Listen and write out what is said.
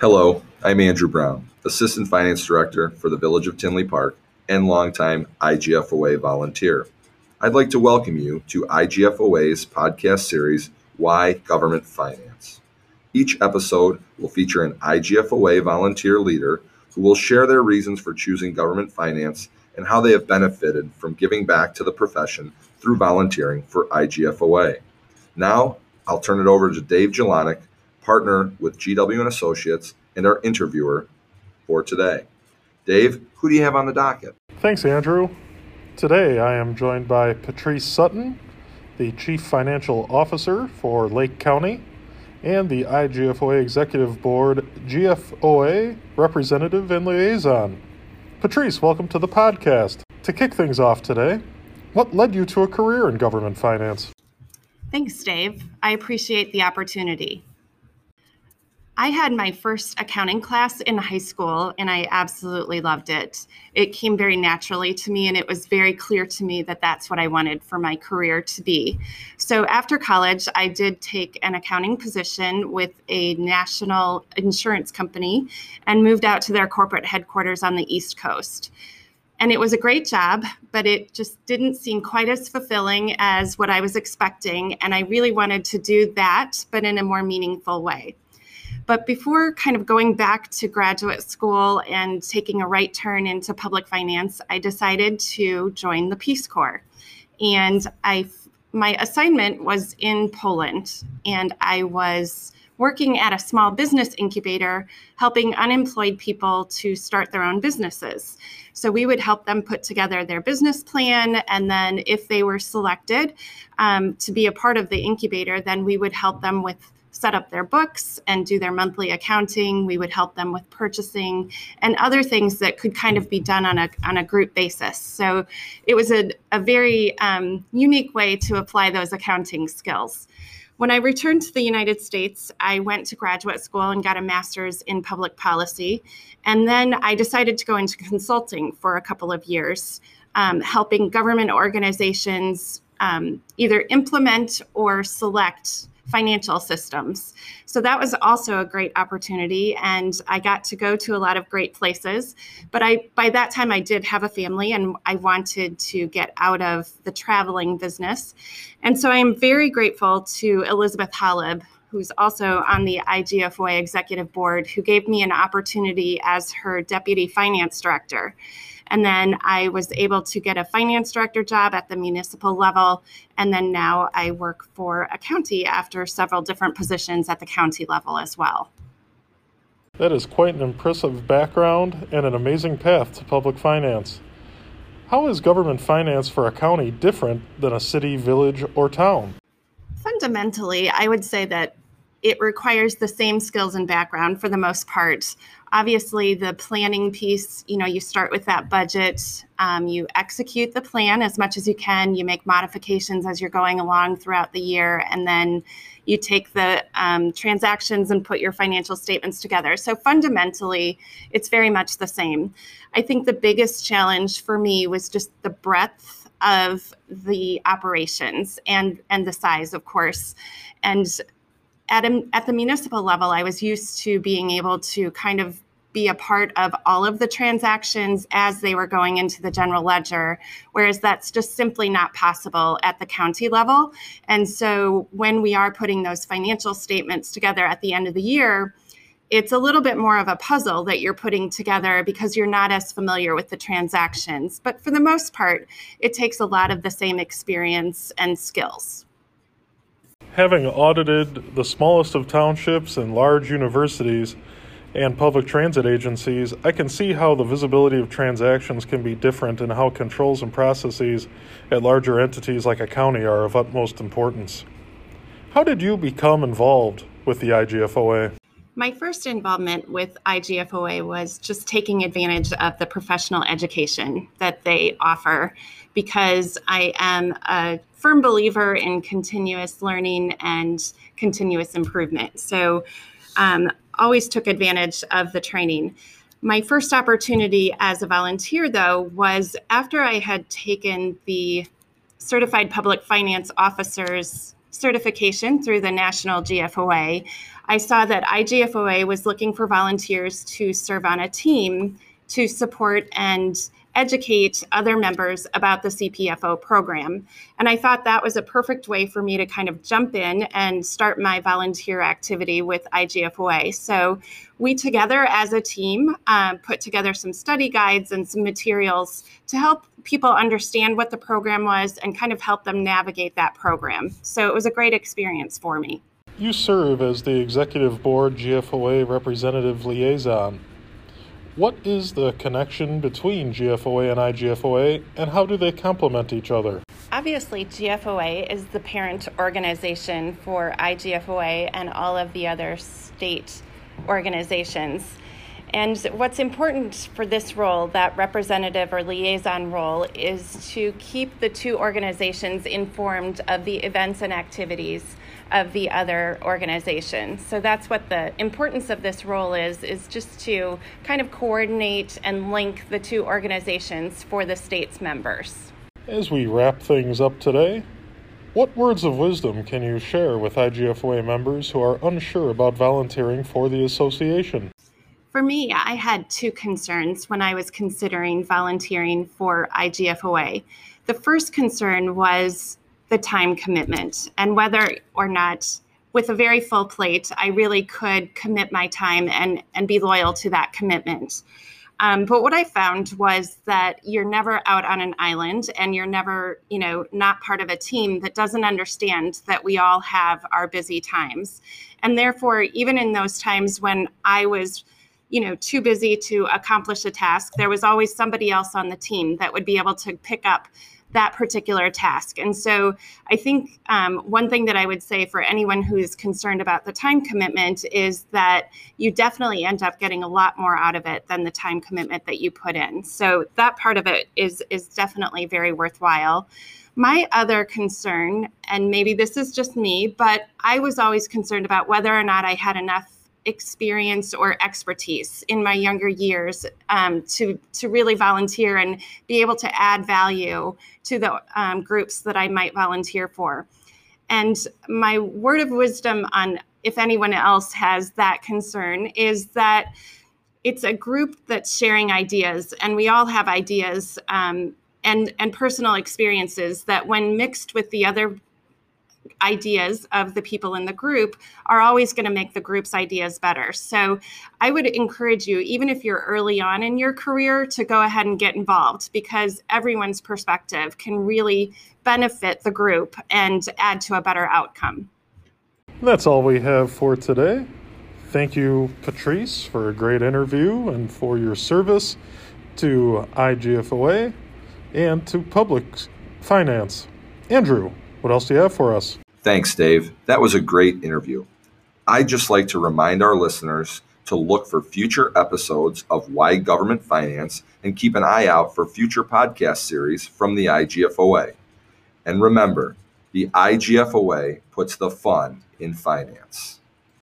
Hello, I'm Andrew Brown, Assistant Finance Director for the Village of Tinley Park and longtime IGFOA volunteer. I'd like to welcome you to IGFOA's podcast series, Why Government Finance. Each episode will feature an IGFOA volunteer leader who will share their reasons for choosing government finance and how they have benefited from giving back to the profession through volunteering for IGFOA. Now, I'll turn it over to Dave Jelonek, partner with GW and Associates, and our interviewer for today. Dave, who do you have on the docket? Thanks, Andrew. Today I am joined by Patrice Sutton, the Chief Financial Officer for Lake County, and the IGFOA Executive Board GFOA Representative and Liaison. Patrice, welcome to the podcast. To kick things off today, what led you to a career in government finance? Thanks, Dave. I appreciate the opportunity. I had my first accounting class in high school and I absolutely loved it. It came very naturally to me and it was very clear to me that that's what I wanted for my career to be. So after college, I did take an accounting position with a national insurance company and moved out to their corporate headquarters on the East Coast. And it was a great job, but it just didn't seem quite as fulfilling as what I was expecting. And I really wanted to do that, but in a more meaningful way. But before kind of going back to graduate school and taking a right turn into public finance, I decided to join the Peace Corps. And I my assignment was in Poland and I was working at a small business incubator helping unemployed people to start their own businesses. So we would help them put together their business plan. And then if they were selected um, to be a part of the incubator, then we would help them with set up their books and do their monthly accounting. We would help them with purchasing and other things that could kind of be done on a, on a group basis. So it was a, a very um, unique way to apply those accounting skills. When I returned to the United States, I went to graduate school and got a master's in public policy. And then I decided to go into consulting for a couple of years, um, helping government organizations um, either implement or select financial systems. So that was also a great opportunity and I got to go to a lot of great places. But I by that time I did have a family and I wanted to get out of the traveling business. And so I am very grateful to Elizabeth Holub who's also on the IGFOA executive board, who gave me an opportunity as her deputy finance director. And then I was able to get a finance director job at the municipal level. And then now I work for a county after several different positions at the county level as well. That is quite an impressive background and an amazing path to public finance. How is government finance for a county different than a city, village, or town? Fundamentally, I would say that it requires the same skills and background for the most part. Obviously, the planning piece, you know, you start with that budget, um, you execute the plan as much as you can, you make modifications as you're going along throughout the year, and then you take the um, transactions and put your financial statements together. So fundamentally, it's very much the same. I think the biggest challenge for me was just the breadth of the operations and and the size, of course. And at, a, at the municipal level, I was used to being able to kind of be a part of all of the transactions as they were going into the general ledger, whereas that's just simply not possible at the county level. And so when we are putting those financial statements together at the end of the year, it's a little bit more of a puzzle that you're putting together because you're not as familiar with the transactions. But for the most part, it takes a lot of the same experience and skills having audited the smallest of townships and large universities and public transit agencies, I can see how the visibility of transactions can be different and how controls and processes at larger entities like a county are of utmost importance. How did you become involved with the IGFOA? My first involvement with IGFOA was just taking advantage of the professional education that they offer because I am a firm believer in continuous learning and continuous improvement. So, um, always took advantage of the training. My first opportunity as a volunteer, though, was after I had taken the Certified Public Finance Officers certification through the National GFOA. I saw that IGFOA was looking for volunteers to serve on a team to support and educate other members about the CPFO program. And I thought that was a perfect way for me to kind of jump in and start my volunteer activity with IGFOA. So we together as a team uh, put together some study guides and some materials to help people understand what the program was and kind of help them navigate that program. So it was a great experience for me. You serve as the Executive Board GFOA Representative Liaison. What is the connection between GFOA and IGFOA, and how do they complement each other? Obviously, GFOA is the parent organization for IGFOA and all of the other state organizations. And what's important for this role, that representative or liaison role, is to keep the two organizations informed of the events and activities of the other organization. So that's what the importance of this role is is just to kind of coordinate and link the two organizations for the state's members. As we wrap things up today, what words of wisdom can you share with IGFOA members who are unsure about volunteering for the association? For me, I had two concerns when I was considering volunteering for IGFOA. The first concern was the time commitment and whether or not with a very full plate i really could commit my time and and be loyal to that commitment um, but what i found was that you're never out on an island and you're never you know not part of a team that doesn't understand that we all have our busy times and therefore even in those times when i was you know too busy to accomplish a task there was always somebody else on the team that would be able to pick up that particular task. And so I think um, one thing that I would say for anyone who's concerned about the time commitment is that you definitely end up getting a lot more out of it than the time commitment that you put in. So that part of it is is definitely very worthwhile. My other concern, and maybe this is just me, but I was always concerned about whether or not I had enough experience or expertise in my younger years um, to to really volunteer and be able to add value to the um, groups that I might volunteer for. And my word of wisdom on if anyone else has that concern is that it's a group that's sharing ideas, and we all have ideas um, and and personal experiences that, when mixed with the other ideas of the people in the group are always going to make the group's ideas better. So I would encourage you, even if you're early on in your career, to go ahead and get involved because everyone's perspective can really benefit the group and add to a better outcome. That's all we have for today. Thank you, Patrice, for a great interview and for your service to IGFOA and to public finance. Andrew, what else do you have for us? Thanks, Dave. That was a great interview. I'd just like to remind our listeners to look for future episodes of Why Government Finance and keep an eye out for future podcast series from the IGFOA. And remember, the IGFOA puts the fun in finance.